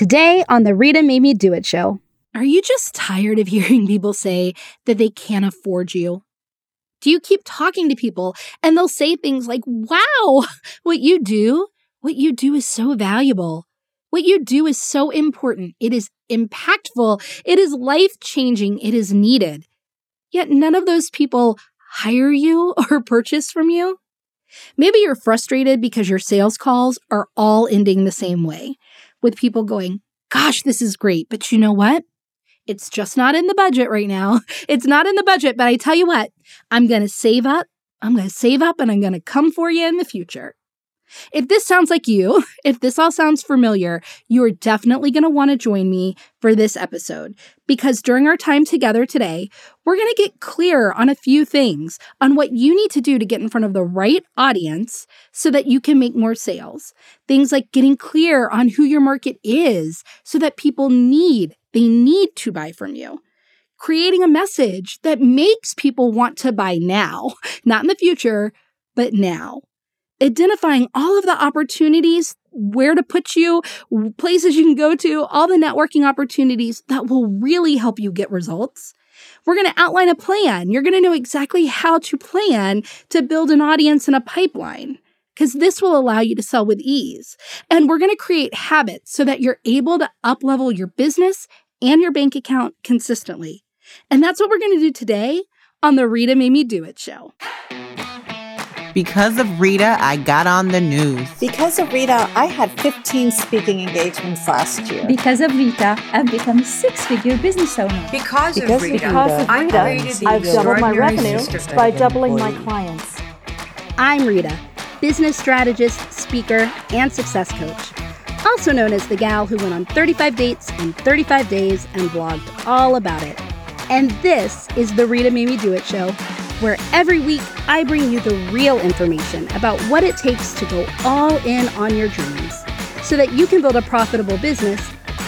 Today on the Rita Made Do It show. Are you just tired of hearing people say that they can't afford you? Do you keep talking to people and they'll say things like, wow, what you do, what you do is so valuable. What you do is so important. It is impactful. It is life changing. It is needed. Yet none of those people hire you or purchase from you. Maybe you're frustrated because your sales calls are all ending the same way with people going, Gosh, this is great. But you know what? It's just not in the budget right now. It's not in the budget. But I tell you what, I'm going to save up. I'm going to save up and I'm going to come for you in the future. If this sounds like you, if this all sounds familiar, you're definitely going to want to join me for this episode. Because during our time together today, we're going to get clear on a few things on what you need to do to get in front of the right audience so that you can make more sales. Things like getting clear on who your market is so that people need, they need to buy from you. Creating a message that makes people want to buy now, not in the future, but now identifying all of the opportunities, where to put you, places you can go to, all the networking opportunities that will really help you get results. We're going to outline a plan. You're going to know exactly how to plan to build an audience and a pipeline because this will allow you to sell with ease. And we're going to create habits so that you're able to uplevel your business and your bank account consistently. And that's what we're going to do today on the Rita Made Me Do It show. Because of Rita, I got on the news. Because of Rita, I had 15 speaking engagements last year. Because of Rita, I've become a six-figure business owner. Because, because of Rita, because of Rita I've doubled my revenue by doubling my clients. I'm Rita, business strategist, speaker, and success coach. Also known as the gal who went on 35 dates in 35 days and blogged all about it. And this is the Rita Made Me Do It show where every week I bring you the real information about what it takes to go all in on your dreams so that you can build a profitable business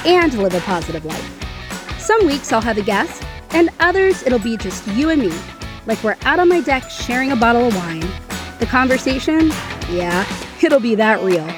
and live a positive life. Some weeks I'll have a guest, and others it'll be just you and me, like we're out on my deck sharing a bottle of wine. The conversation, yeah, it'll be that real.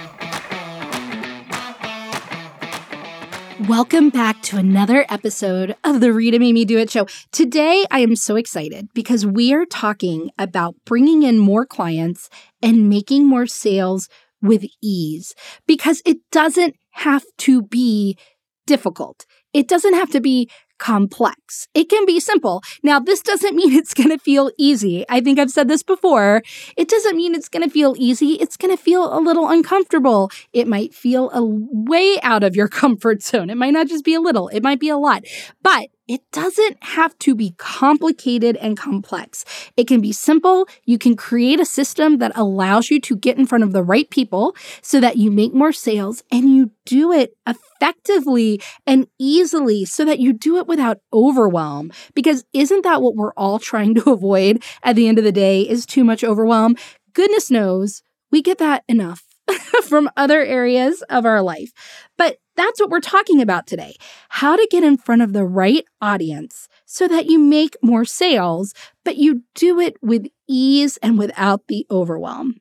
Welcome back to another episode of the Rita Me Do It show. Today, I am so excited because we are talking about bringing in more clients and making more sales with ease because it doesn't have to be difficult. It doesn't have to be complex. It can be simple. Now, this doesn't mean it's going to feel easy. I think I've said this before. It doesn't mean it's going to feel easy. It's going to feel a little uncomfortable. It might feel a way out of your comfort zone. It might not just be a little, it might be a lot. But it doesn't have to be complicated and complex. It can be simple. You can create a system that allows you to get in front of the right people so that you make more sales and you do it effectively and easily so that you do it without overwhelm. Because isn't that what we're all trying to avoid at the end of the day is too much overwhelm? Goodness knows we get that enough from other areas of our life. But that's what we're talking about today how to get in front of the right audience so that you make more sales, but you do it with ease and without the overwhelm.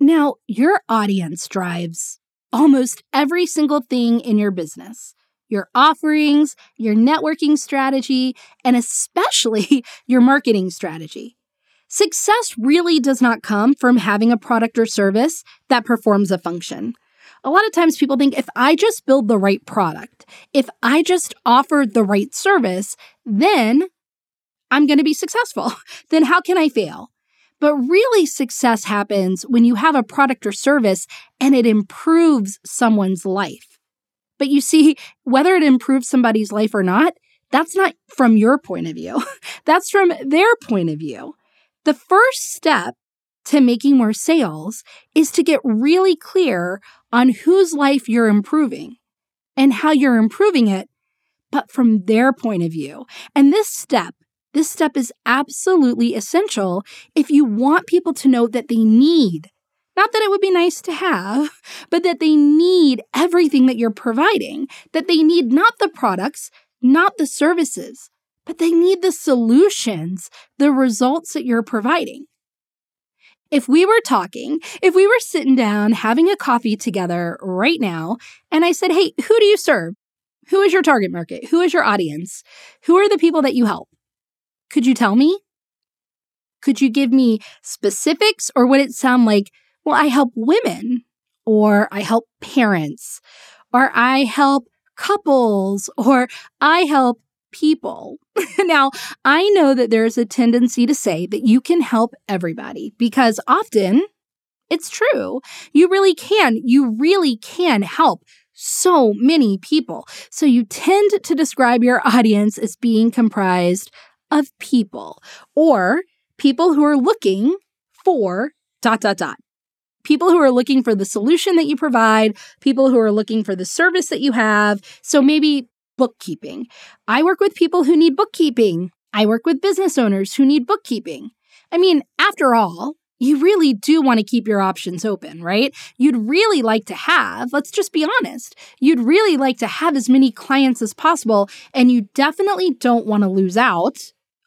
Now, your audience drives almost every single thing in your business your offerings, your networking strategy, and especially your marketing strategy. Success really does not come from having a product or service that performs a function a lot of times people think if I just build the right product, if I just offer the right service, then I'm going to be successful. then how can I fail? But really, success happens when you have a product or service and it improves someone's life. But you see, whether it improves somebody's life or not, that's not from your point of view. that's from their point of view. The first step to making more sales is to get really clear on whose life you're improving and how you're improving it, but from their point of view. And this step, this step is absolutely essential if you want people to know that they need, not that it would be nice to have, but that they need everything that you're providing, that they need not the products, not the services, but they need the solutions, the results that you're providing. if we were talking, if we were sitting down having a coffee together right now, and I said, Hey, who do you serve? Who is your target market? Who is your audience? Who are the people that you help? Could you tell me? Could you give me specifics, or would it sound like, well, I help women, or I help parents, or I help couples, or I help people. now, I know that there's a tendency to say that you can help everybody because often it's true. You really can. You really can help so many people. So you tend to describe your audience as being comprised of people or people who are looking for dot, dot, dot. People who are looking for the solution that you provide, people who are looking for the service that you have. So maybe bookkeeping. I work with people who need bookkeeping. I work with business owners who need bookkeeping. I mean, after all, you really do want to keep your options open, right? You'd really like to have, let's just be honest, you'd really like to have as many clients as possible, and you definitely don't want to lose out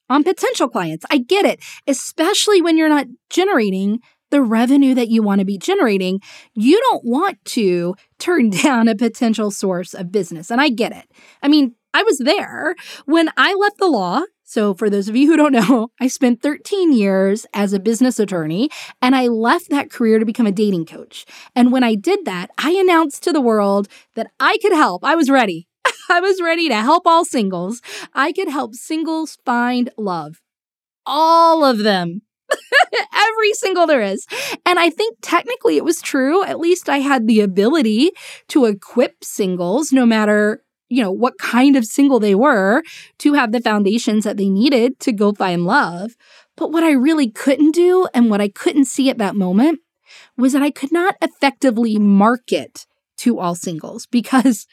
on potential clients. I get it, especially when you're not generating the revenue that you want to be generating, you don't want to turn down a potential source of business. And I get it. I mean, I was there when I left the law. So, for those of you who don't know, I spent 13 years as a business attorney and I left that career to become a dating coach. And when I did that, I announced to the world that I could help. I was ready. I was ready to help all singles. I could help singles find love. All of them. Every single there is. And I think technically it was true. At least I had the ability to equip singles, no matter you know, what kind of single they were to have the foundations that they needed to go find love. But what I really couldn't do and what I couldn't see at that moment was that I could not effectively market to all singles because,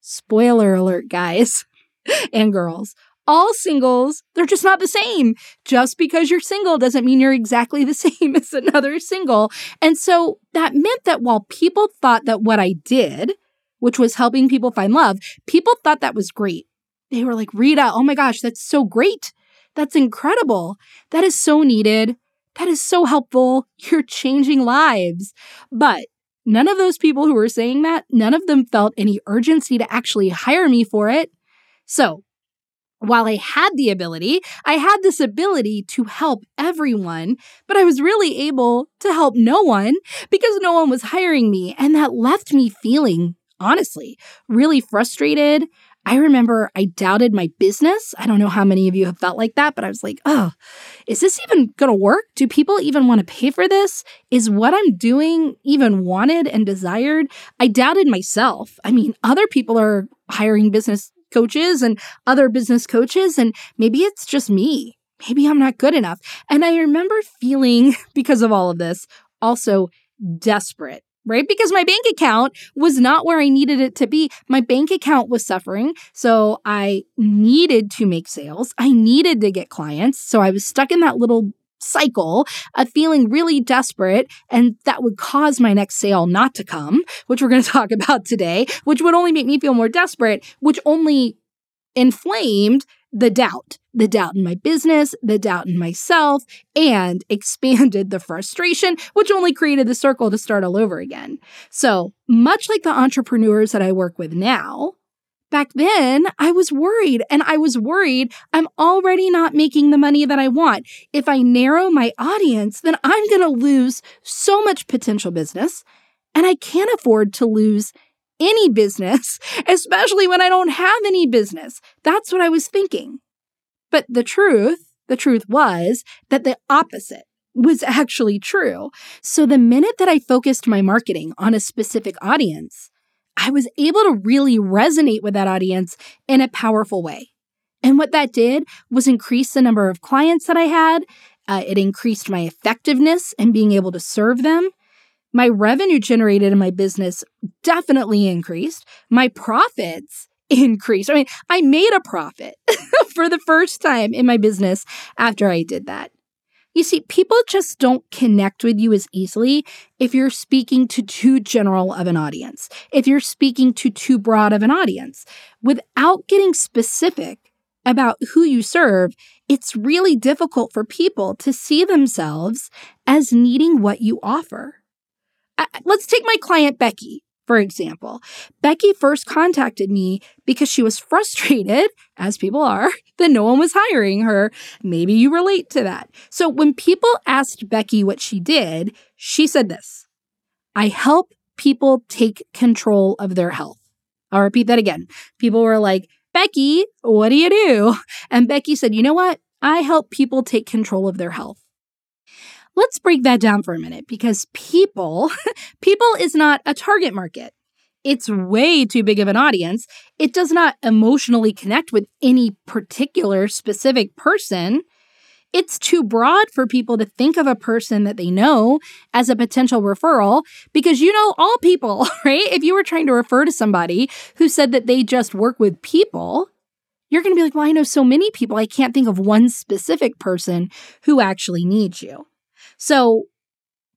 spoiler alert, guys and girls, all singles, they're just not the same. Just because you're single doesn't mean you're exactly the same as another single. And so that meant that while people thought that what I did, which was helping people find love, people thought that was great. They were like, Rita, oh my gosh, that's so great. That's incredible. That is so needed. That is so helpful. You're changing lives. But none of those people who were saying that, none of them felt any urgency to actually hire me for it. So while I had the ability, I had this ability to help everyone, but I was really able to help no one because no one was hiring me. And that left me feeling, honestly, really frustrated. I remember I doubted my business. I don't know how many of you have felt like that, but I was like, oh, is this even going to work? Do people even want to pay for this? Is what I'm doing even wanted and desired? I doubted myself. I mean, other people are hiring business coaches and other business coaches, and maybe it's just me. Maybe I'm not good enough. And I remember feeling, because of all of this, also desperate right? Because my bank account was not where I needed it to be. My bank account was suffering. So I needed to make sales. I needed to get clients. So I was stuck in that little cycle of feeling really desperate and that would cause my next sale not to come, which we're going to talk about today, which would only make me feel more desperate, which only inflamed the doubt, the doubt in my business, the doubt in myself, and expanded the frustration, which only created the circle to start all over again. So, much like the entrepreneurs that I work with now, Back then, I was worried and I was worried I'm already not making the money that I want. If I narrow my audience, then I'm going to lose so much potential business and I can't afford to lose any business, especially when I don't have any business. That's what I was thinking. But the truth, the truth was that the opposite was actually true. So the minute that I focused my marketing on a specific audience, I was able to really resonate with that audience in a powerful way. And what that did was increase the number of clients that I had. Uh, it increased my effectiveness in being able to serve them. My revenue generated in my business definitely increased. My profits increased. I mean, I made a profit for the first time in my business after I did that. You see, people just don't connect with you as easily if you're speaking to too general of an audience, if you're speaking to too broad of an audience. Without getting specific, about who you serve, it's really difficult for people to see themselves as needing what you offer. Let's take my client, Becky. For example, Becky first contacted me because she was frustrated, as people are, that no one was hiring her. Maybe you relate to that. So when people asked Becky what she did, she said this I help people take control of their health. I'll repeat that again. People were like, Becky, what do you do? And Becky said, You know what? I help people take control of their health. Let's break that down for a minute because people, people is not a target market. It's way too big of an audience. It does not emotionally connect with any particular specific person. It's too broad for people to think of a person that they know as a potential referral because you know all people, right? If you were trying to refer to somebody who said that they just work with people, you're going to be like, well, I know so many people. I can't think of one specific person who actually needs you. So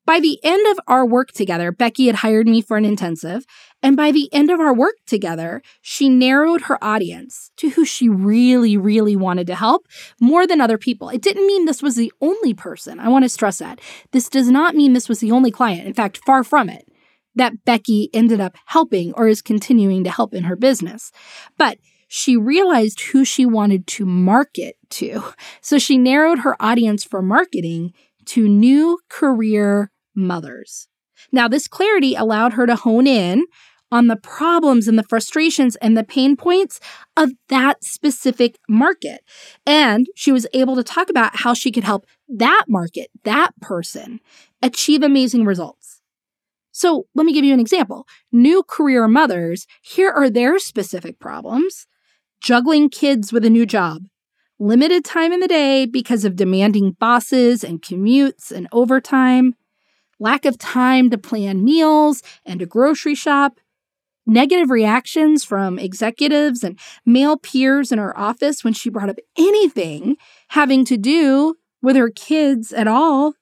by the end of our work together, Becky had hired me for an intensive. And by the end of our work together, she narrowed her audience to who she really, really wanted to help more than other people. It didn't mean this was the only person. I want to stress that. This does not mean this was the only client. In fact, far from it, that Becky ended up helping or is continuing to help in her business. But she realized who she wanted to market to. So she narrowed her audience for marketing to new career mothers. Now, this clarity allowed her to hone in on the problems and the frustrations and the pain points of that specific market. And she was able to talk about how she could help that market, that person, achieve amazing results. So let me give you an example. New career mothers, here are their specific problems juggling kids with a new job, limited time in the day because of demanding bosses and commutes and overtime, lack of time to plan meals and to grocery shop, negative reactions from executives and male peers in her office when she brought up anything having to do with her kids at all.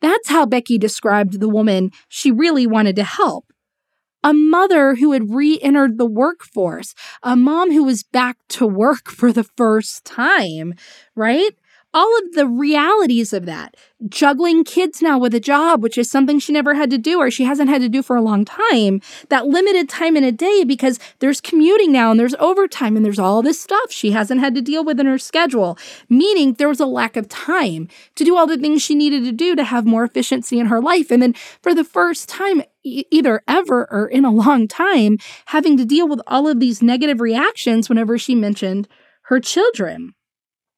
That's how Becky described the woman she really wanted to help a mother who had re entered the workforce, a mom who was back to work for the first time, right? All of the realities of that. Juggling kids now with a job, which is something she never had to do or she hasn't had to do for a long time. That limited time in a day because there's commuting now and there's overtime and there's all this stuff she hasn't had to deal with in her schedule, meaning there was a lack of time to do all the things she needed to do to have more efficiency in her life. And then for the first time, either ever or in a long time, having to deal with all of these negative reactions whenever she mentioned her children.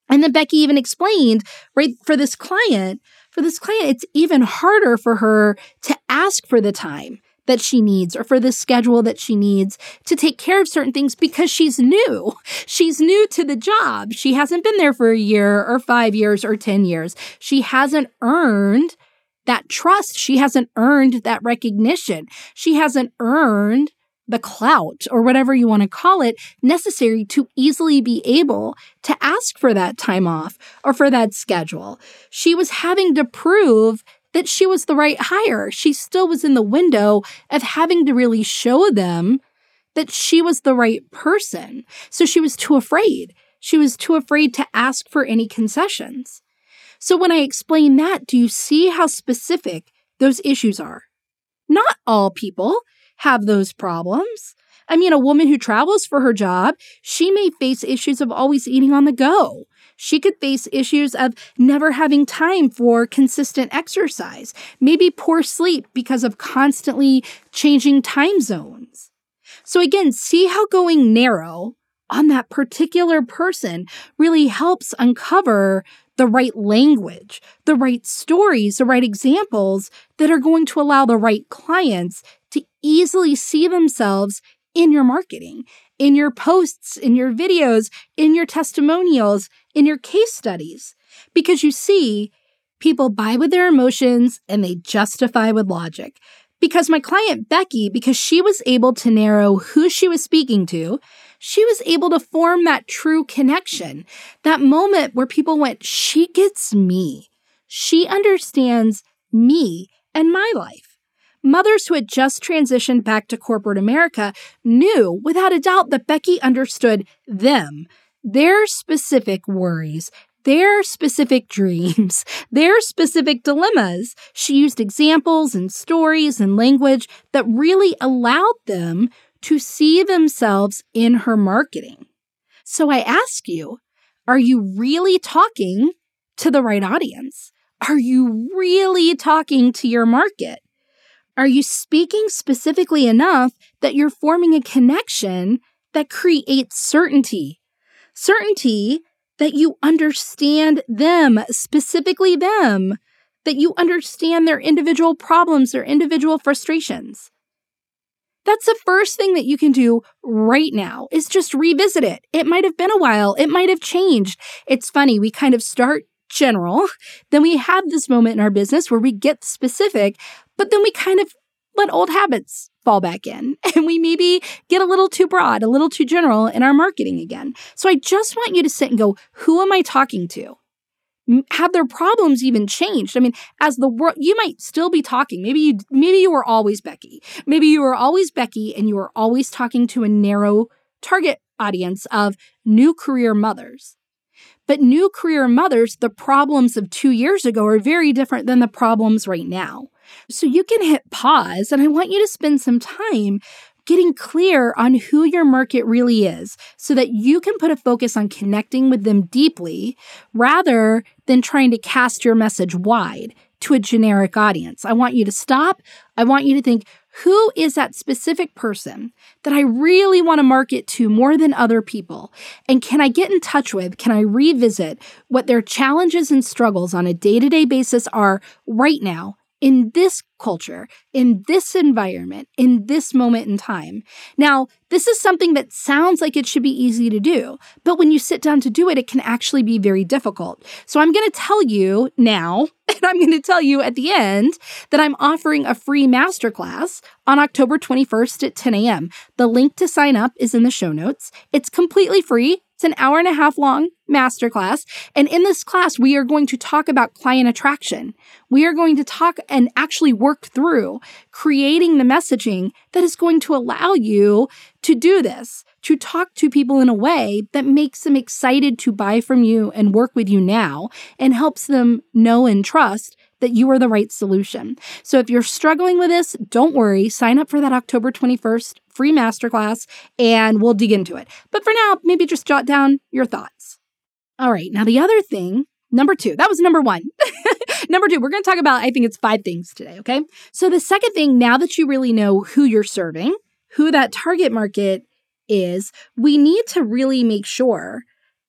And then Becky even explained, right, for this client, for this client, it's even harder for her to ask for the time that she needs or for the schedule that she needs to take care of certain things because she's new. She's new to the job. She hasn't been there for a year or five years or 10 years. She hasn't earned that trust. She hasn't earned that recognition. She hasn't earned the clout or whatever you want to call it necessary to easily be able to ask for that time off or for that schedule. She was having to prove that she was the right hire. She still was in the window of having to really show them that she was the right person. So she was too afraid. She was too afraid to ask for any concessions. So when I explain that, do you see how specific those issues are? Not all people have those problems. I mean, a woman who travels for her job, she may face issues of always eating on the go. She could face issues of never having time for consistent exercise, maybe poor sleep because of constantly changing time zones. So, again, see how going narrow on that particular person really helps uncover the right language, the right stories, the right examples that are going to allow the right clients to easily see themselves in your marketing, in your posts, in your videos, in your testimonials, in your case studies. Because you see, people buy with their emotions and they justify with logic. Because my client Becky, because she was able to narrow who she was speaking to, she was able to form that true connection, that moment where people went, She gets me. She understands me and my life. Mothers who had just transitioned back to corporate America knew without a doubt that Becky understood them, their specific worries, their specific dreams, their specific dilemmas. She used examples and stories and language that really allowed them to see themselves in her marketing. So I ask you, are you really talking to the right audience? Are you really talking to your market? Are you speaking specifically enough that you're forming a connection that creates certainty? Certainty that you understand them, specifically them, that you understand their individual problems, their individual frustrations. That's the first thing that you can do right now is just revisit it. It might have been a while. It might have changed. It's funny. We kind of start general. Then we have this moment in our business where we get specific, but then we kind of let old habits fall back in and we maybe get a little too broad, a little too general in our marketing again. So I just want you to sit and go, who am I talking to? Have their problems even changed? I mean, as the world, you might still be talking. Maybe you, maybe you were always Becky. Maybe you were always Becky and you were always talking to a narrow target audience of new career mothers. But new career mothers, the problems of two years ago are very different than the problems right now. So you can hit pause, and I want you to spend some time getting clear on who your market really is so that you can put a focus on connecting with them deeply rather than trying to cast your message wide to a generic audience. I want you to stop. I want you to think, who is that specific person that I really want to market to more than other people? And can I get in touch with, can I revisit what their challenges and struggles on a day to day basis are right now in this culture, in this environment, in this moment in time. Now, this is something that sounds like it should be easy to do, but when you sit down to do it, it can actually be very difficult. So I'm going to tell you now, and I'm going to tell you at the end that I'm offering a free masterclass on October 21st at 10 a.m. The link to sign up is in the show notes. It's completely free. It's an hour and a half long masterclass. And in this class, we are going to talk about client attraction. We are going to talk and actually work through creating the messaging that is going to allow you to do this, to talk to people in a way that makes them excited to buy from you and work with you now and helps them know and trust that you are the right solution. So if you're struggling with this, don't worry. Sign up for that October 21st free masterclass and we'll dig into it. But for now, maybe just jot down your thoughts. All right. Now, the other thing, number two, that was number one. number two, we're going to talk about, I think it's five things today. Okay. So the second thing, now that you really know who you're serving, who that target market is, we need to really make sure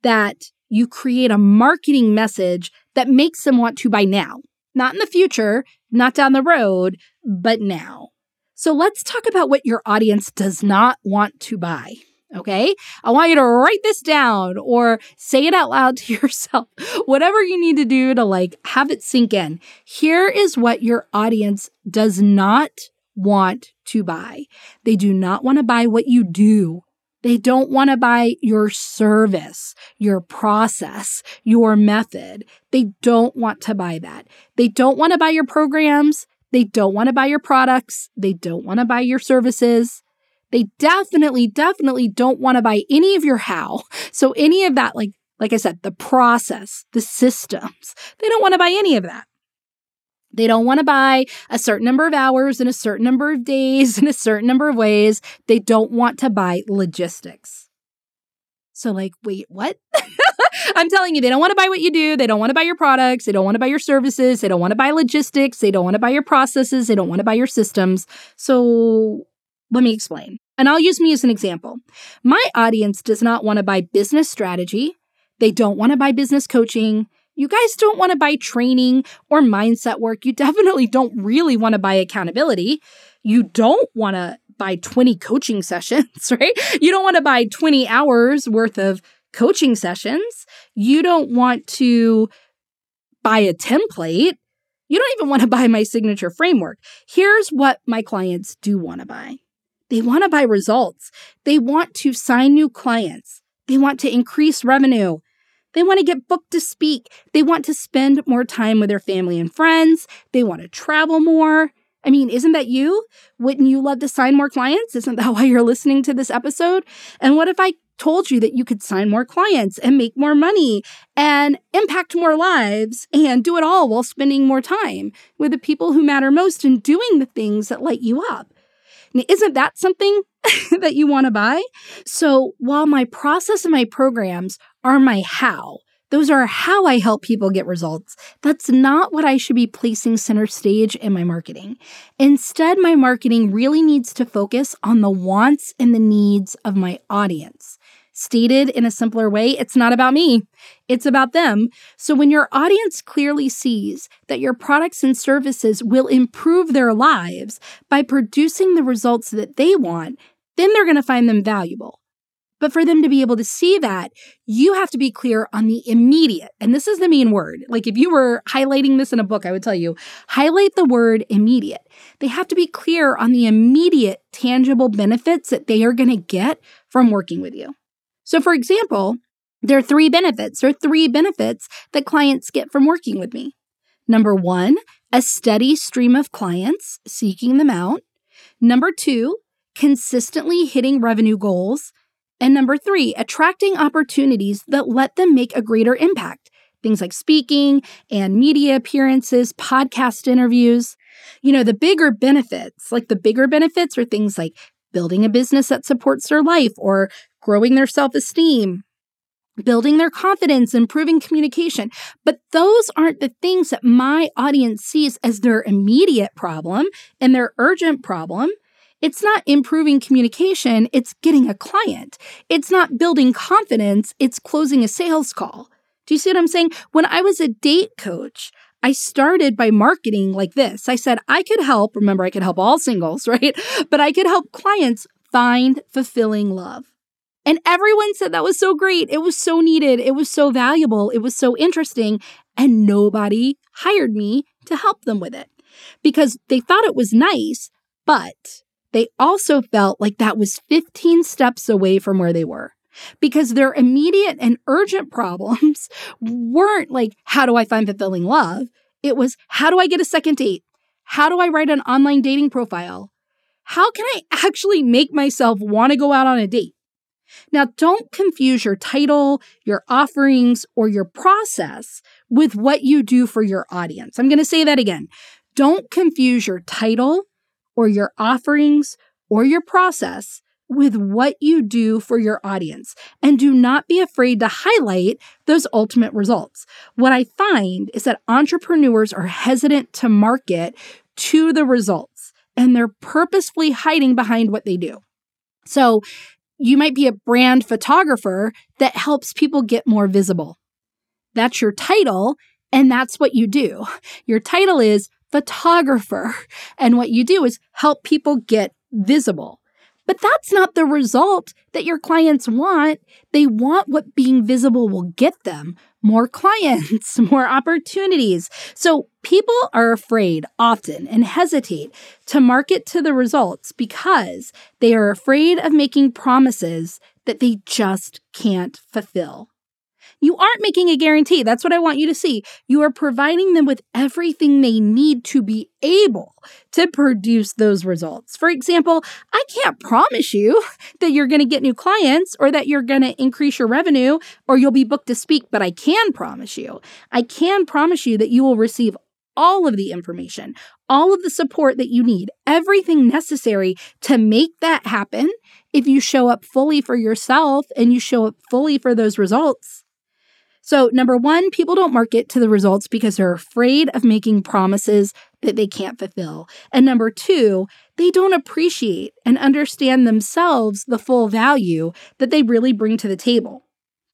that you create a marketing message that makes them want to buy now. Not in the future, not down the road, but now. So let's talk about what your audience does not want to buy. Okay. I want you to write this down or say it out loud to yourself. Whatever you need to do to like have it sink in. Here is what your audience does not want to buy. They do not want to buy what you do. They don't want to buy your service, your process, your method. They don't want to buy that. They don't want to buy your programs. They don't want to buy your products. They don't want to buy your services. They definitely, definitely don't want to buy any of your how. So any of that, like, like I said, the process, the systems, they don't want to buy any of that. They don't want to buy a certain number of hours in a certain number of days in a certain number of ways. They don't want to buy logistics. So, like, wait, what? I'm telling you, they don't want to buy what you do. They don't want to buy your products. They don't want to buy your services. They don't want to buy logistics. They don't want to buy your processes. They don't want to buy your systems. So, let me explain. And I'll use me as an example. My audience does not want to buy business strategy. They don't want to buy business coaching. You guys don't want to buy training or mindset work. You definitely don't really want to buy accountability. You don't want to buy 20 coaching sessions, right? You don't want to buy 20 hours worth of coaching sessions. You don't want to buy a template. You don't even want to buy my signature framework. Here's what my clients do want to buy they want to buy results, they want to sign new clients, they want to increase revenue. They want to get booked to speak. They want to spend more time with their family and friends. They want to travel more. I mean, isn't that you? Wouldn't you love to sign more clients? Isn't that why you're listening to this episode? And what if I told you that you could sign more clients and make more money and impact more lives and do it all while spending more time with the people who matter most and doing the things that light you up. Isn't that something that you want to buy? So while my process and my programs are my how, those are how I help people get results. That's not what I should be placing center stage in my marketing. Instead, my marketing really needs to focus on the wants and the needs of my audience. Stated in a simpler way, it's not about me, it's about them. So when your audience clearly sees that your products and services will improve their lives by producing the results that they want, then they're going to find them valuable. But for them to be able to see that, you have to be clear on the immediate. And this is the main word. Like if you were highlighting this in a book, I would tell you highlight the word immediate. They have to be clear on the immediate tangible benefits that they are going to get from working with you. So, for example, there are three benefits or three benefits that clients get from working with me. Number one, a steady stream of clients seeking them out. Number two, consistently hitting revenue goals. And number three, attracting opportunities that let them make a greater impact. Things like speaking and media appearances, podcast interviews. You know, the bigger benefits, like the bigger benefits are things like building a business that supports their life or growing their self esteem, building their confidence, improving communication. But those aren't the things that my audience sees as their immediate problem and their urgent problem. It's not improving communication, it's getting a client. It's not building confidence, it's closing a sales call. Do you see what I'm saying? When I was a date coach, I started by marketing like this. I said I could help, remember, I could help all singles, right? But I could help clients find fulfilling love. And everyone said that was so great. It was so needed. It was so valuable. It was so interesting. And nobody hired me to help them with it because they thought it was nice, but they also felt like that was 15 steps away from where they were because their immediate and urgent problems weren't like, how do I find fulfilling love? It was, how do I get a second date? How do I write an online dating profile? How can I actually make myself want to go out on a date? Now, don't confuse your title, your offerings, or your process with what you do for your audience. I'm going to say that again. Don't confuse your title, or your offerings or your process with what you do for your audience. And do not be afraid to highlight those ultimate results. What I find is that entrepreneurs are hesitant to market to the results and they're purposefully hiding behind what they do. So you might be a brand photographer that helps people get more visible. That's your title, and that's what you do. Your title is photographer. And what you do is help people get visible. But that's not the result that your clients want. They want what being visible will get them more clients, more opportunities. So people are afraid often and hesitate to market to the results because they are afraid of making promises that they just can't fulfill. You aren't making a guarantee. That's what I want you to see. You are providing them with everything they need to be able to produce those results. For example, I can't promise you that you're going to get new clients or that you're going to increase your revenue or you'll be booked to speak, but I can promise you. I can promise you that you will receive all of the information, all of the support that you need, everything necessary to make that happen if you show up fully for yourself and you show up fully for those results. So, number one, people don't market to the results because they're afraid of making promises that they can't fulfill. And number two, they don't appreciate and understand themselves the full value that they really bring to the table.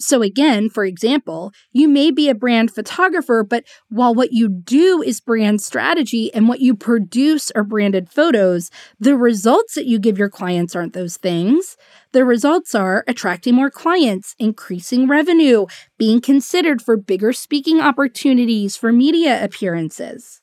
So, again, for example, you may be a brand photographer, but while what you do is brand strategy and what you produce are branded photos, the results that you give your clients aren't those things. The results are attracting more clients, increasing revenue, being considered for bigger speaking opportunities for media appearances.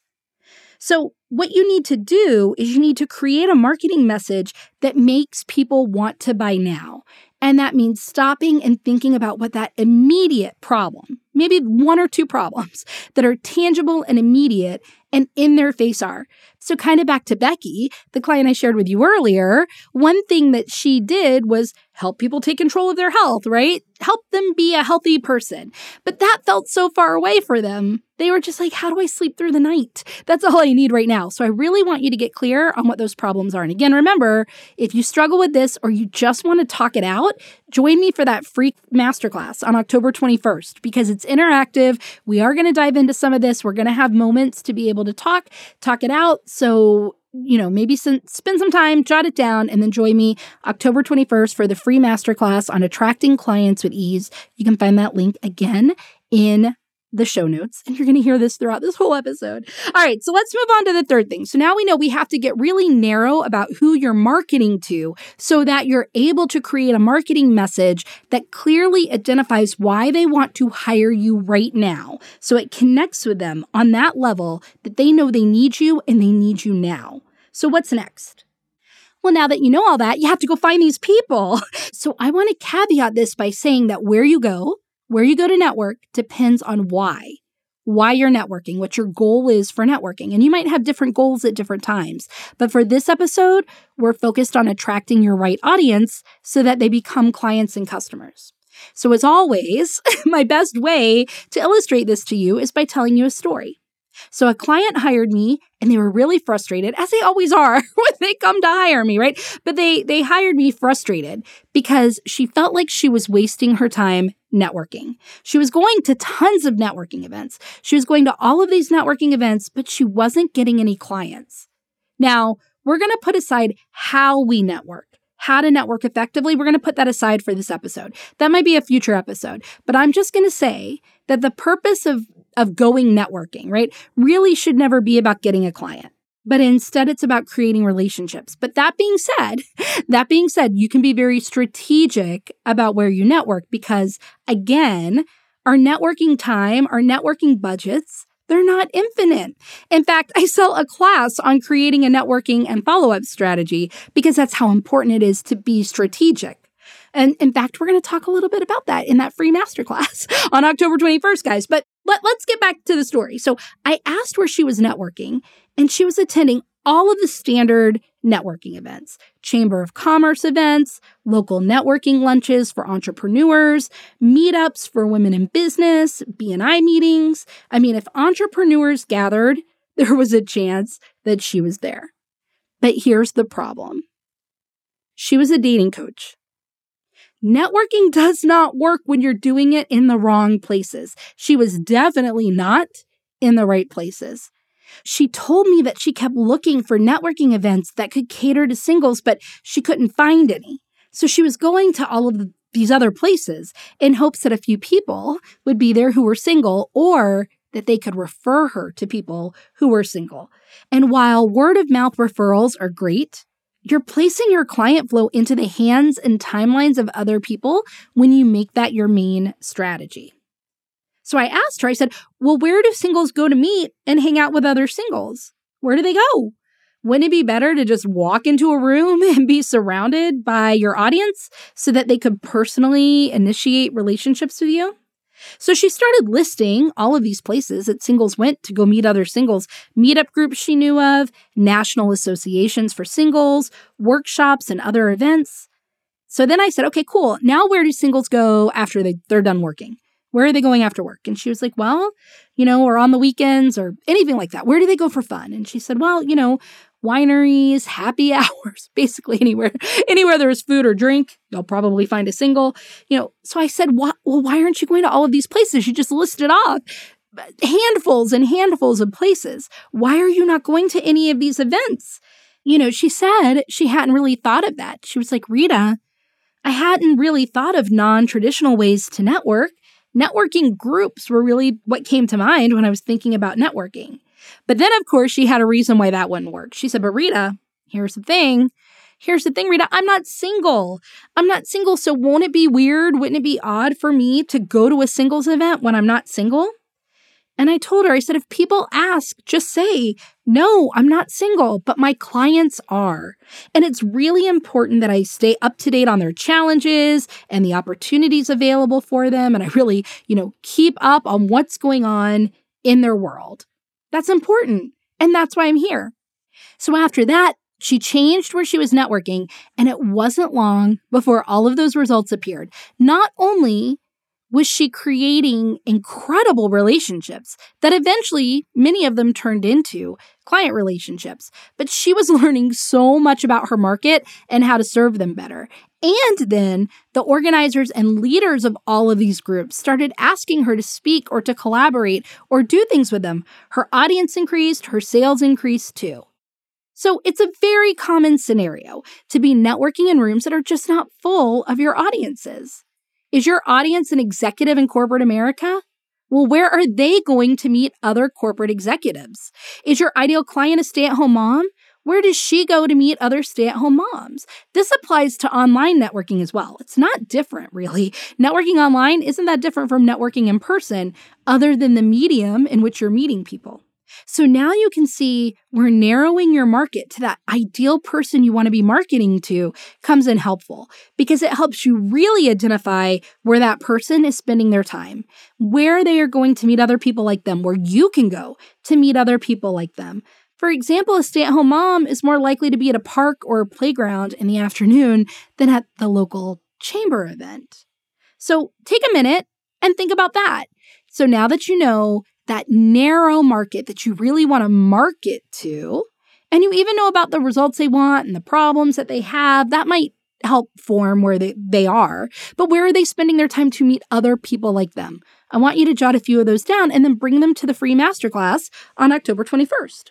So, what you need to do is you need to create a marketing message that makes people want to buy now. And that means stopping and thinking about what that immediate problem, maybe one or two problems that are tangible and immediate and in their face are. So, kind of back to Becky, the client I shared with you earlier, one thing that she did was help people take control of their health, right? Help them be a healthy person. But that felt so far away for them. They were just like, how do I sleep through the night? That's all I need right now. So I really want you to get clear on what those problems are. And again, remember, if you struggle with this or you just want to talk it out, join me for that free masterclass on October 21st because it's interactive. We are going to dive into some of this. We're going to have moments to be able to talk, talk it out. So you know, maybe some, spend some time, jot it down, and then join me October 21st for the free masterclass on attracting clients with ease. You can find that link again in the show notes, and you're going to hear this throughout this whole episode. All right, so let's move on to the third thing. So now we know we have to get really narrow about who you're marketing to so that you're able to create a marketing message that clearly identifies why they want to hire you right now. So it connects with them on that level that they know they need you and they need you now. So what's next? Well, now that you know all that, you have to go find these people. So I want to caveat this by saying that where you go, where you go to network depends on why. Why you're networking, what your goal is for networking. And you might have different goals at different times. But for this episode, we're focused on attracting your right audience so that they become clients and customers. So, as always, my best way to illustrate this to you is by telling you a story. So a client hired me and they were really frustrated, as they always are when they come to hire me, right? But they they hired me frustrated because she felt like she was wasting her time networking. She was going to tons of networking events. She was going to all of these networking events, but she wasn't getting any clients. Now, we're going to put aside how we network how to network effectively. We're going to put that aside for this episode. That might be a future episode, but I'm just going to say that the purpose of of going networking, right, really should never be about getting a client. But instead, it's about creating relationships. But that being said, that being said, you can be very strategic about where you network because, again, our networking time, our networking budgets, they're not infinite. In fact, I sell a class on creating a networking and follow up strategy because that's how important it is to be strategic. And in fact, we're going to talk a little bit about that in that free masterclass on October 21st, guys. But let, let's get back to the story. So I asked where she was networking, and she was attending all of the standard networking events chamber of commerce events local networking lunches for entrepreneurs meetups for women in business bni meetings i mean if entrepreneurs gathered there was a chance that she was there but here's the problem she was a dating coach Networking does not work when you're doing it in the wrong places. She was definitely not in the right places. She told me that she kept looking for networking events that could cater to singles, but she couldn't find any. So she was going to all of these other places in hopes that a few people would be there who were single or that they could refer her to people who were single. And while word of mouth referrals are great, you're placing your client flow into the hands and timelines of other people when you make that your main strategy. So I asked her, I said, Well, where do singles go to meet and hang out with other singles? Where do they go? Wouldn't it be better to just walk into a room and be surrounded by your audience so that they could personally initiate relationships with you? So she started listing all of these places that singles went to go meet other singles, meetup groups she knew of, national associations for singles, workshops, and other events. So then I said, okay, cool. Now where do singles go after they, they're done working? Where are they going after work? And she was like, well, you know, or on the weekends or anything like that. Where do they go for fun? And she said, well, you know, wineries, happy hours, basically anywhere, anywhere there's food or drink, you'll probably find a single. You know, so I said, well, why aren't you going to all of these places? You just listed off handfuls and handfuls of places. Why are you not going to any of these events? You know, she said she hadn't really thought of that. She was like, Rita, I hadn't really thought of non traditional ways to network. Networking groups were really what came to mind when I was thinking about networking. But then, of course, she had a reason why that wouldn't work. She said, But Rita, here's the thing. Here's the thing, Rita, I'm not single. I'm not single. So won't it be weird? Wouldn't it be odd for me to go to a singles event when I'm not single? And I told her, I said, if people ask, just say, no, I'm not single, but my clients are. And it's really important that I stay up to date on their challenges and the opportunities available for them. And I really, you know, keep up on what's going on in their world. That's important. And that's why I'm here. So after that, she changed where she was networking, and it wasn't long before all of those results appeared. Not only was she creating incredible relationships that eventually many of them turned into client relationships. But she was learning so much about her market and how to serve them better. And then the organizers and leaders of all of these groups started asking her to speak or to collaborate or do things with them. Her audience increased, her sales increased too. So it's a very common scenario to be networking in rooms that are just not full of your audiences. Is your audience an executive in corporate America? Well, where are they going to meet other corporate executives? Is your ideal client a stay at home mom? Where does she go to meet other stay at home moms? This applies to online networking as well. It's not different, really. Networking online isn't that different from networking in person, other than the medium in which you're meeting people. So now you can see where narrowing your market to that ideal person you want to be marketing to comes in helpful because it helps you really identify where that person is spending their time, where they are going to meet other people like them, where you can go to meet other people like them. For example, a stay at home mom is more likely to be at a park or a playground in the afternoon than at the local chamber event. So take a minute and think about that. So now that you know that narrow market that you really want to market to, and you even know about the results they want and the problems that they have, that might help form where they, they are. But where are they spending their time to meet other people like them? I want you to jot a few of those down and then bring them to the free masterclass on October 21st.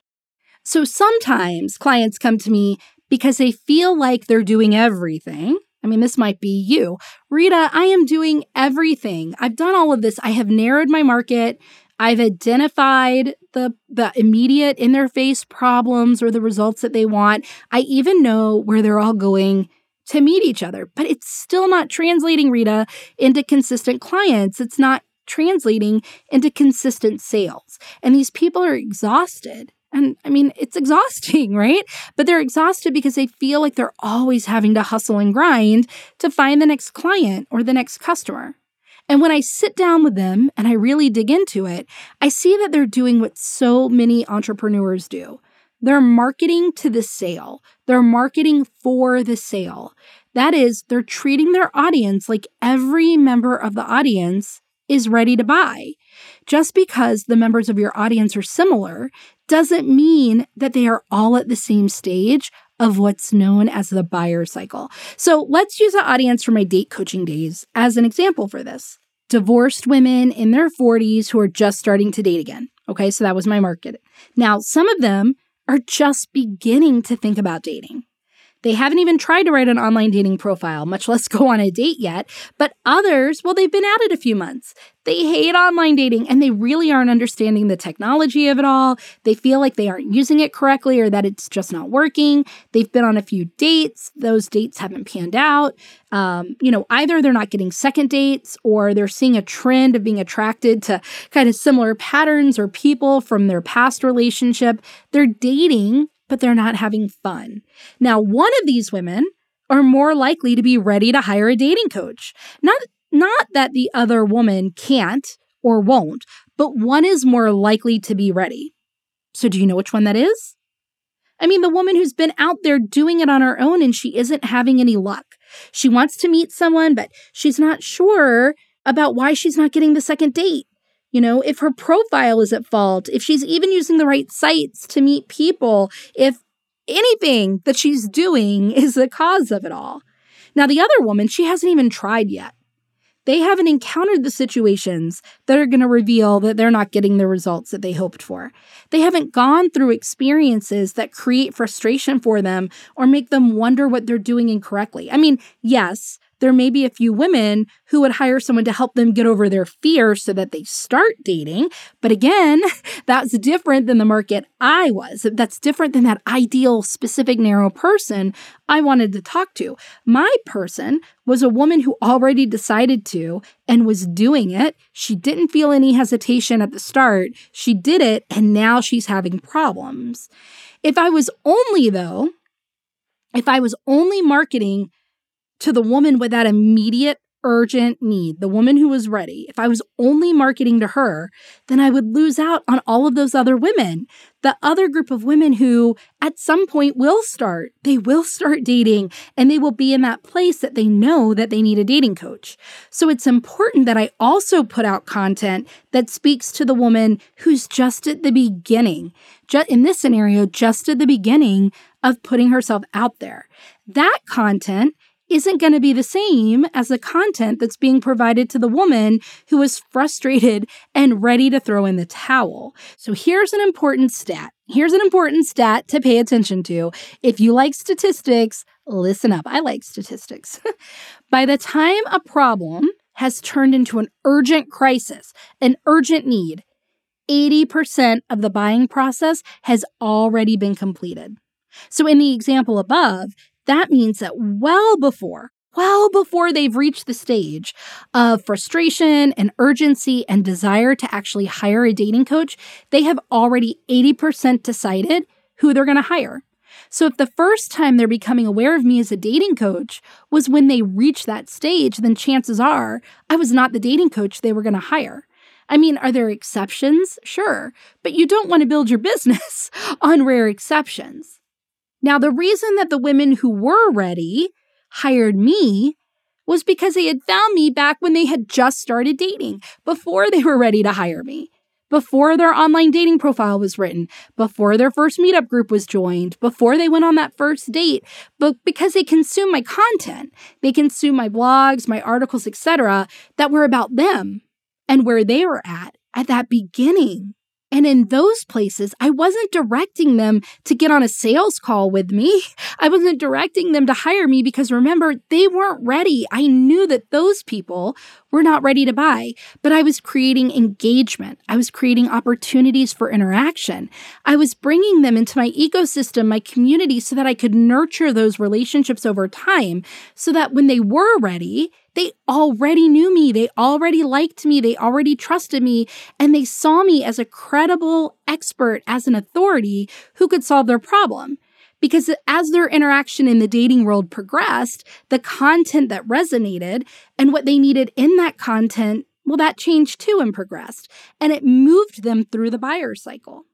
So sometimes clients come to me because they feel like they're doing everything. I mean, this might be you. Rita, I am doing everything. I've done all of this. I have narrowed my market. I've identified the, the immediate in their face problems or the results that they want. I even know where they're all going to meet each other, but it's still not translating, Rita, into consistent clients. It's not translating into consistent sales. And these people are exhausted. And I mean, it's exhausting, right? But they're exhausted because they feel like they're always having to hustle and grind to find the next client or the next customer. And when I sit down with them and I really dig into it, I see that they're doing what so many entrepreneurs do. They're marketing to the sale. They're marketing for the sale. That is, they're treating their audience like every member of the audience is ready to buy. Just because the members of your audience are similar doesn't mean that they are all at the same stage of what's known as the buyer cycle. So let's use the audience from my date coaching days as an example for this. Divorced women in their 40s who are just starting to date again. Okay, so that was my market. Now, some of them are just beginning to think about dating. They haven't even tried to write an online dating profile, much less go on a date yet. But others, well, they've been at it a few months. They hate online dating and they really aren't understanding the technology of it all. They feel like they aren't using it correctly or that it's just not working. They've been on a few dates. Those dates haven't panned out. Um, you know, either they're not getting second dates or they're seeing a trend of being attracted to kind of similar patterns or people from their past relationship. They're dating but they're not having fun. Now, one of these women are more likely to be ready to hire a dating coach. Not not that the other woman can't or won't, but one is more likely to be ready. So do you know which one that is? I mean, the woman who's been out there doing it on her own and she isn't having any luck. She wants to meet someone, but she's not sure about why she's not getting the second date. You know, if her profile is at fault, if she's even using the right sites to meet people, if anything that she's doing is the cause of it all. Now, the other woman, she hasn't even tried yet. They haven't encountered the situations that are going to reveal that they're not getting the results that they hoped for. They haven't gone through experiences that create frustration for them or make them wonder what they're doing incorrectly. I mean, yes, there may be a few women who would hire someone to help them get over their fear so that they start dating. But again, that's different than the market I was. That's different than that ideal, specific, narrow person I wanted to talk to. My person was a woman who already decided to and was doing it. She didn't feel any hesitation at the start. She did it, and now she's having problems. If I was only, though, if I was only marketing to the woman with that immediate urgent need, the woman who was ready, if I was only marketing to her, then I would lose out on all of those other women. The other group of women who at some point will start, they will start dating and they will be in that place that they know that they need a dating coach. So it's important that I also put out content that speaks to the woman who's just at the beginning, just in this scenario, just at the beginning of putting herself out there. That content isn't going to be the same as the content that's being provided to the woman who is frustrated and ready to throw in the towel. So here's an important stat. Here's an important stat to pay attention to. If you like statistics, listen up. I like statistics. By the time a problem has turned into an urgent crisis, an urgent need, 80% of the buying process has already been completed. So, in the example above, that means that well before, well before they've reached the stage of frustration and urgency and desire to actually hire a dating coach, they have already 80% decided who they're going to hire. So if the first time they're becoming aware of me as a dating coach was when they reached that stage, then chances are I was not the dating coach they were going to hire. I mean, are there exceptions? Sure, but you don't want to build your business on rare exceptions. Now, the reason that the women who were ready hired me was because they had found me back when they had just started dating, before they were ready to hire me, before their online dating profile was written, before their first meetup group was joined, before they went on that first date, but because they consume my content, they consume my blogs, my articles, etc., that were about them and where they were at at that beginning and in those places, I wasn't directing them to get on a sales call with me. I wasn't directing them to hire me because remember, they weren't ready. I knew that those people were not ready to buy, but I was creating engagement. I was creating opportunities for interaction. I was bringing them into my ecosystem, my community, so that I could nurture those relationships over time so that when they were ready, they already knew me. They already liked me. They already trusted me. And they saw me as a credible expert, as an authority who could solve their problem. Because as their interaction in the dating world progressed, the content that resonated and what they needed in that content, well, that changed too and progressed. And it moved them through the buyer cycle.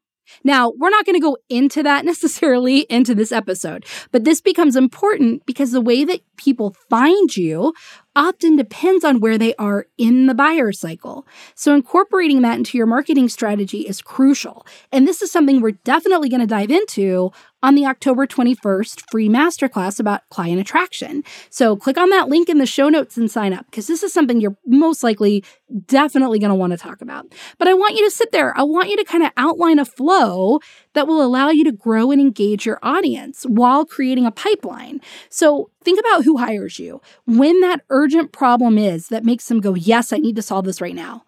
Now, we're not going to go into that necessarily into this episode, but this becomes important because the way that people find you often depends on where they are in the buyer cycle. So, incorporating that into your marketing strategy is crucial. And this is something we're definitely going to dive into on the October 21st free masterclass about client attraction. So click on that link in the show notes and sign up because this is something you're most likely definitely going to want to talk about. But I want you to sit there. I want you to kind of outline a flow that will allow you to grow and engage your audience while creating a pipeline. So think about who hires you, when that urgent problem is that makes them go, Yes, I need to solve this right now.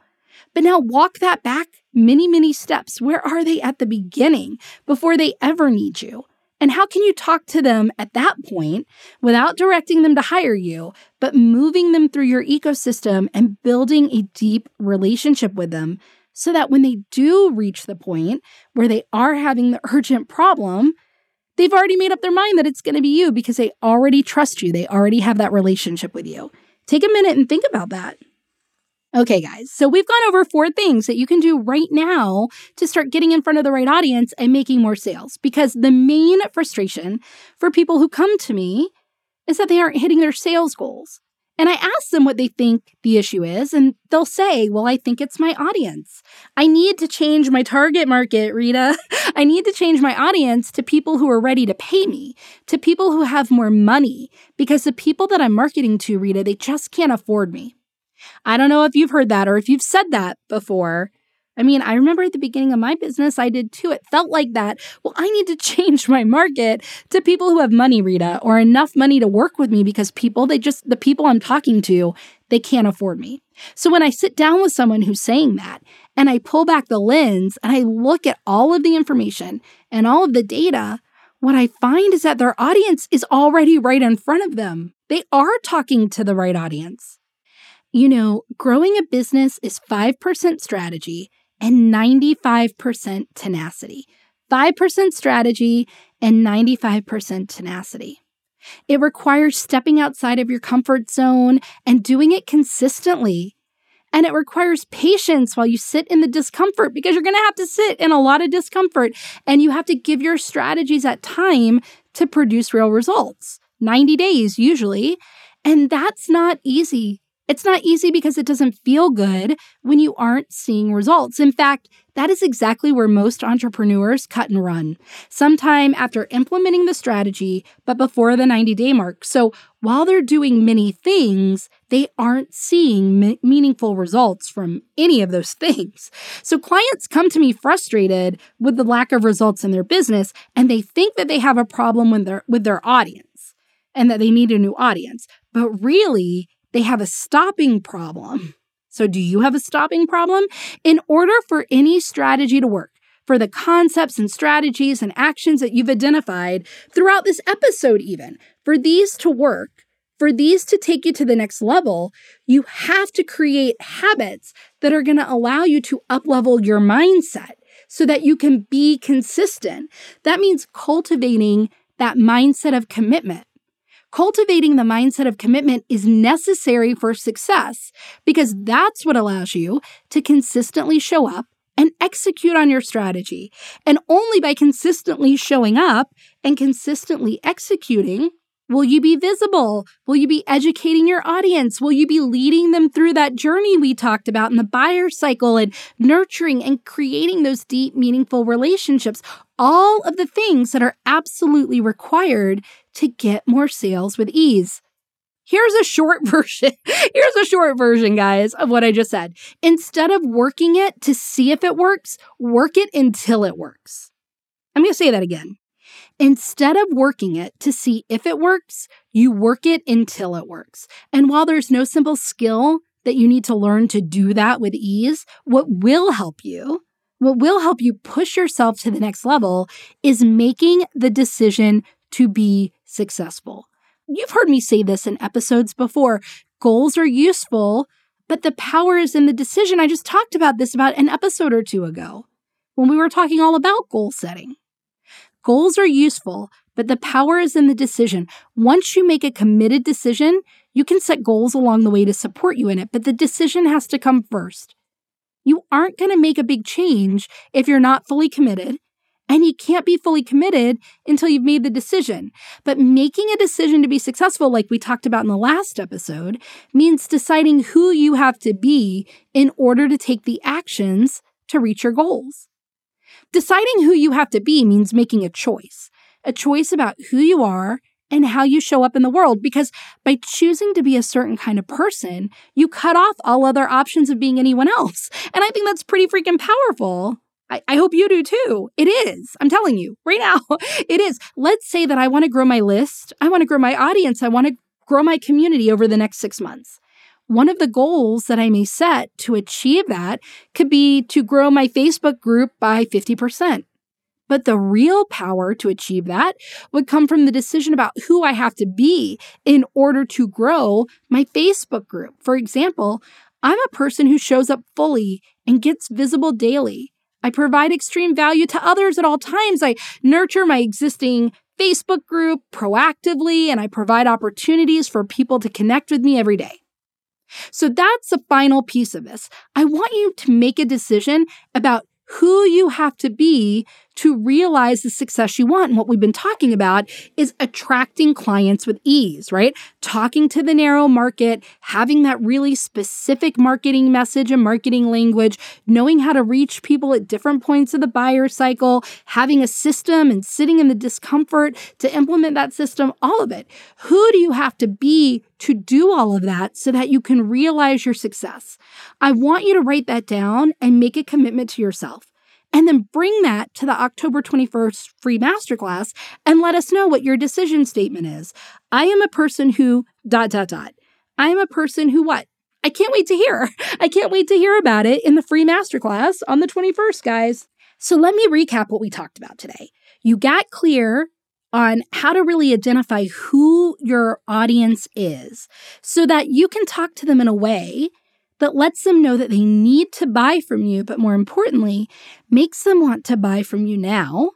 But now walk that back many, many steps. Where are they at the beginning before they ever need you? And how can you talk to them at that point without directing them to hire you, but moving them through your ecosystem and building a deep relationship with them so that when they do reach the point where they are having the urgent problem, they've already made up their mind that it's going to be you because they already trust you. They already have that relationship with you. Take a minute and think about that. Okay, guys, so we've gone over four things that you can do right now to start getting in front of the right audience and making more sales. Because the main frustration for people who come to me is that they aren't hitting their sales goals. And I ask them what they think the issue is, and they'll say, Well, I think it's my audience. I need to change my target market, Rita. I need to change my audience to people who are ready to pay me, to people who have more money, because the people that I'm marketing to, Rita, they just can't afford me. I don't know if you've heard that or if you've said that before, I mean, I remember at the beginning of my business, I did too. It felt like that. Well, I need to change my market to people who have money, Rita, or enough money to work with me because people, they just, the people I'm talking to, they can't afford me. So when I sit down with someone who's saying that and I pull back the lens and I look at all of the information and all of the data, what I find is that their audience is already right in front of them. They are talking to the right audience. You know, growing a business is 5% strategy and 95% tenacity. 5% strategy and 95% tenacity. It requires stepping outside of your comfort zone and doing it consistently. And it requires patience while you sit in the discomfort because you're going to have to sit in a lot of discomfort and you have to give your strategies that time to produce real results 90 days usually. And that's not easy. It's not easy because it doesn't feel good when you aren't seeing results. In fact, that is exactly where most entrepreneurs cut and run, sometime after implementing the strategy, but before the 90 day mark. So while they're doing many things, they aren't seeing meaningful results from any of those things. So clients come to me frustrated with the lack of results in their business, and they think that they have a problem with their, with their audience and that they need a new audience. But really, they have a stopping problem. So, do you have a stopping problem? In order for any strategy to work, for the concepts and strategies and actions that you've identified throughout this episode, even for these to work, for these to take you to the next level, you have to create habits that are going to allow you to uplevel your mindset so that you can be consistent. That means cultivating that mindset of commitment. Cultivating the mindset of commitment is necessary for success because that's what allows you to consistently show up and execute on your strategy. And only by consistently showing up and consistently executing Will you be visible? Will you be educating your audience? Will you be leading them through that journey we talked about in the buyer cycle and nurturing and creating those deep, meaningful relationships? All of the things that are absolutely required to get more sales with ease. Here's a short version. Here's a short version, guys, of what I just said. Instead of working it to see if it works, work it until it works. I'm going to say that again. Instead of working it to see if it works, you work it until it works. And while there's no simple skill that you need to learn to do that with ease, what will help you, what will help you push yourself to the next level is making the decision to be successful. You've heard me say this in episodes before. Goals are useful, but the power is in the decision. I just talked about this about an episode or two ago when we were talking all about goal setting. Goals are useful, but the power is in the decision. Once you make a committed decision, you can set goals along the way to support you in it, but the decision has to come first. You aren't going to make a big change if you're not fully committed, and you can't be fully committed until you've made the decision. But making a decision to be successful, like we talked about in the last episode, means deciding who you have to be in order to take the actions to reach your goals. Deciding who you have to be means making a choice, a choice about who you are and how you show up in the world. Because by choosing to be a certain kind of person, you cut off all other options of being anyone else. And I think that's pretty freaking powerful. I, I hope you do too. It is. I'm telling you right now, it is. Let's say that I want to grow my list, I want to grow my audience, I want to grow my community over the next six months. One of the goals that I may set to achieve that could be to grow my Facebook group by 50%. But the real power to achieve that would come from the decision about who I have to be in order to grow my Facebook group. For example, I'm a person who shows up fully and gets visible daily. I provide extreme value to others at all times. I nurture my existing Facebook group proactively and I provide opportunities for people to connect with me every day. So that's the final piece of this. I want you to make a decision about who you have to be to realize the success you want. And what we've been talking about is attracting clients with ease, right? Talking to the narrow market, having that really specific marketing message and marketing language, knowing how to reach people at different points of the buyer cycle, having a system and sitting in the discomfort to implement that system, all of it. Who do you have to be to do all of that so that you can realize your success? I want you to write that down and make a commitment to yourself and then bring that to the October 21st free masterclass and let us know what your decision statement is. I am a person who dot dot dot. I am a person who what? I can't wait to hear. I can't wait to hear about it in the free masterclass on the 21st, guys. So let me recap what we talked about today. You got clear on how to really identify who your audience is so that you can talk to them in a way that lets them know that they need to buy from you, but more importantly, makes them want to buy from you now.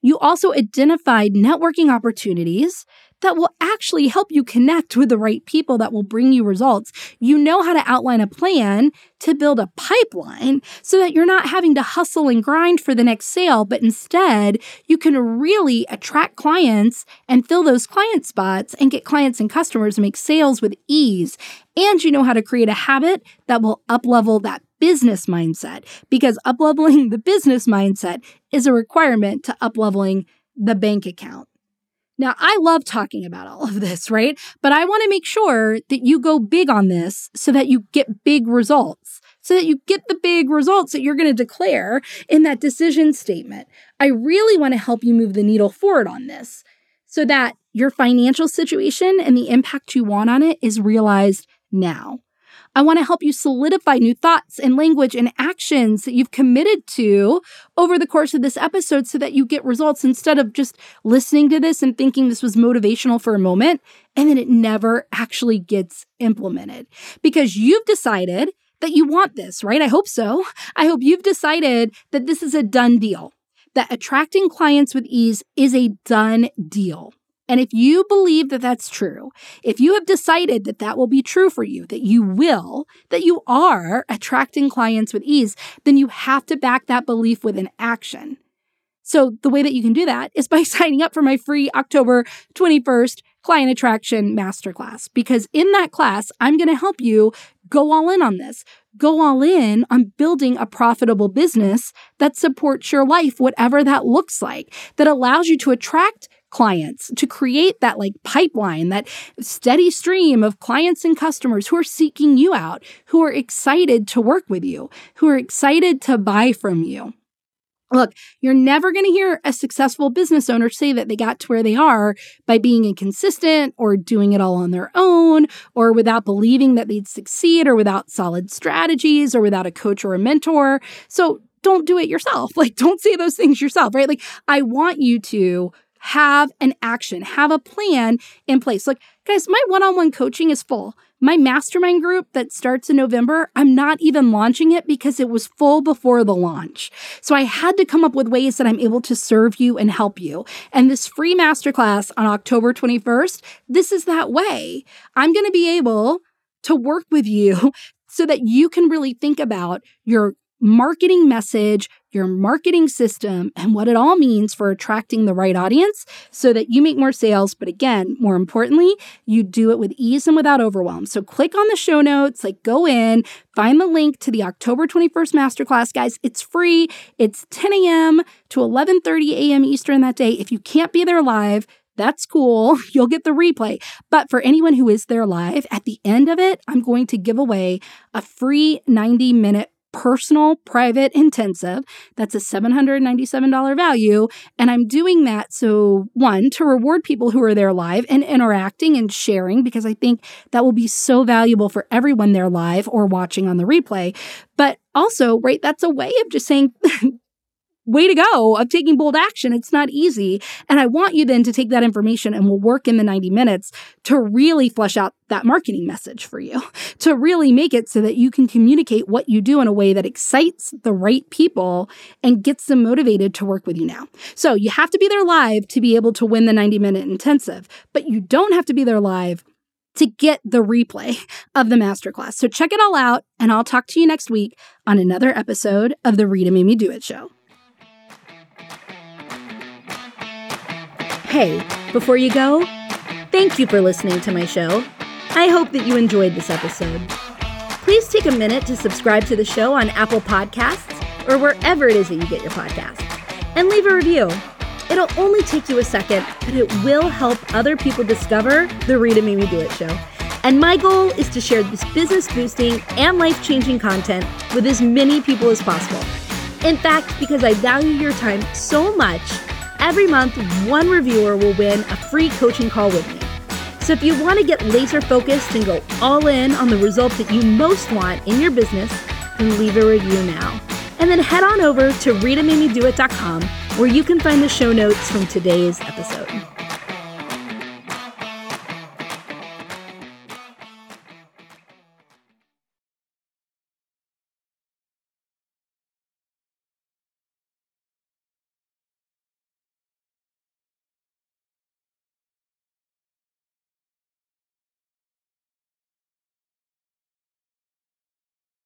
You also identified networking opportunities that will actually help you connect with the right people that will bring you results. You know how to outline a plan to build a pipeline so that you're not having to hustle and grind for the next sale, but instead you can really attract clients and fill those client spots and get clients and customers and make sales with ease. And you know how to create a habit that will uplevel that business mindset because upleveling the business mindset is a requirement to upleveling the bank account. Now, I love talking about all of this, right? But I want to make sure that you go big on this so that you get big results, so that you get the big results that you're going to declare in that decision statement. I really want to help you move the needle forward on this so that your financial situation and the impact you want on it is realized now. I want to help you solidify new thoughts and language and actions that you've committed to over the course of this episode so that you get results instead of just listening to this and thinking this was motivational for a moment and then it never actually gets implemented because you've decided that you want this, right? I hope so. I hope you've decided that this is a done deal, that attracting clients with ease is a done deal. And if you believe that that's true, if you have decided that that will be true for you, that you will, that you are attracting clients with ease, then you have to back that belief with an action. So the way that you can do that is by signing up for my free October 21st client attraction masterclass. Because in that class, I'm going to help you go all in on this. Go all in on building a profitable business that supports your life, whatever that looks like, that allows you to attract clients to create that like pipeline, that steady stream of clients and customers who are seeking you out, who are excited to work with you, who are excited to buy from you. Look, you're never going to hear a successful business owner say that they got to where they are by being inconsistent or doing it all on their own or without believing that they'd succeed or without solid strategies or without a coach or a mentor. So don't do it yourself. Like, don't say those things yourself, right? Like, I want you to have an action, have a plan in place. Like, guys, my one on one coaching is full. My mastermind group that starts in November, I'm not even launching it because it was full before the launch. So I had to come up with ways that I'm able to serve you and help you. And this free masterclass on October 21st, this is that way. I'm going to be able to work with you so that you can really think about your marketing message, your marketing system, and what it all means for attracting the right audience so that you make more sales. But again, more importantly, you do it with ease and without overwhelm. So click on the show notes, like go in, find the link to the October 21st masterclass, guys. It's free. It's 10 a.m. to 11:30 a.m. Eastern that day. If you can't be there live, that's cool. You'll get the replay. But for anyone who is there live, at the end of it, I'm going to give away a free 90 minute personal private intensive. That's a $797 value. And I'm doing that so, one, to reward people who are there live and interacting and sharing, because I think that will be so valuable for everyone there live or watching on the replay. But also, right, that's a way of just saying, way to go of taking bold action. It's not easy. And I want you then to take that information and we'll work in the 90 minutes to really flesh out that marketing message for you, to really make it so that you can communicate what you do in a way that excites the right people and gets them motivated to work with you now. So you have to be there live to be able to win the 90 minute intensive, but you don't have to be there live to get the replay of the masterclass. So check it all out, and I'll talk to you next week on another episode of the Rita Made Me Do It show. Hey, before you go, thank you for listening to my show. I hope that you enjoyed this episode. Please take a minute to subscribe to the show on Apple Podcasts or wherever it is that you get your podcasts, and leave a review. It'll only take you a second, but it will help other people discover the Rita Me Do It show. And my goal is to share this business boosting and life changing content with as many people as possible. In fact, because I value your time so much, every month one reviewer will win a free coaching call with me. So if you want to get laser focused and go all in on the result that you most want in your business, then leave a review now. And then head on over to RitaMadeMeDoIt.com where you can find the show notes from today's episode.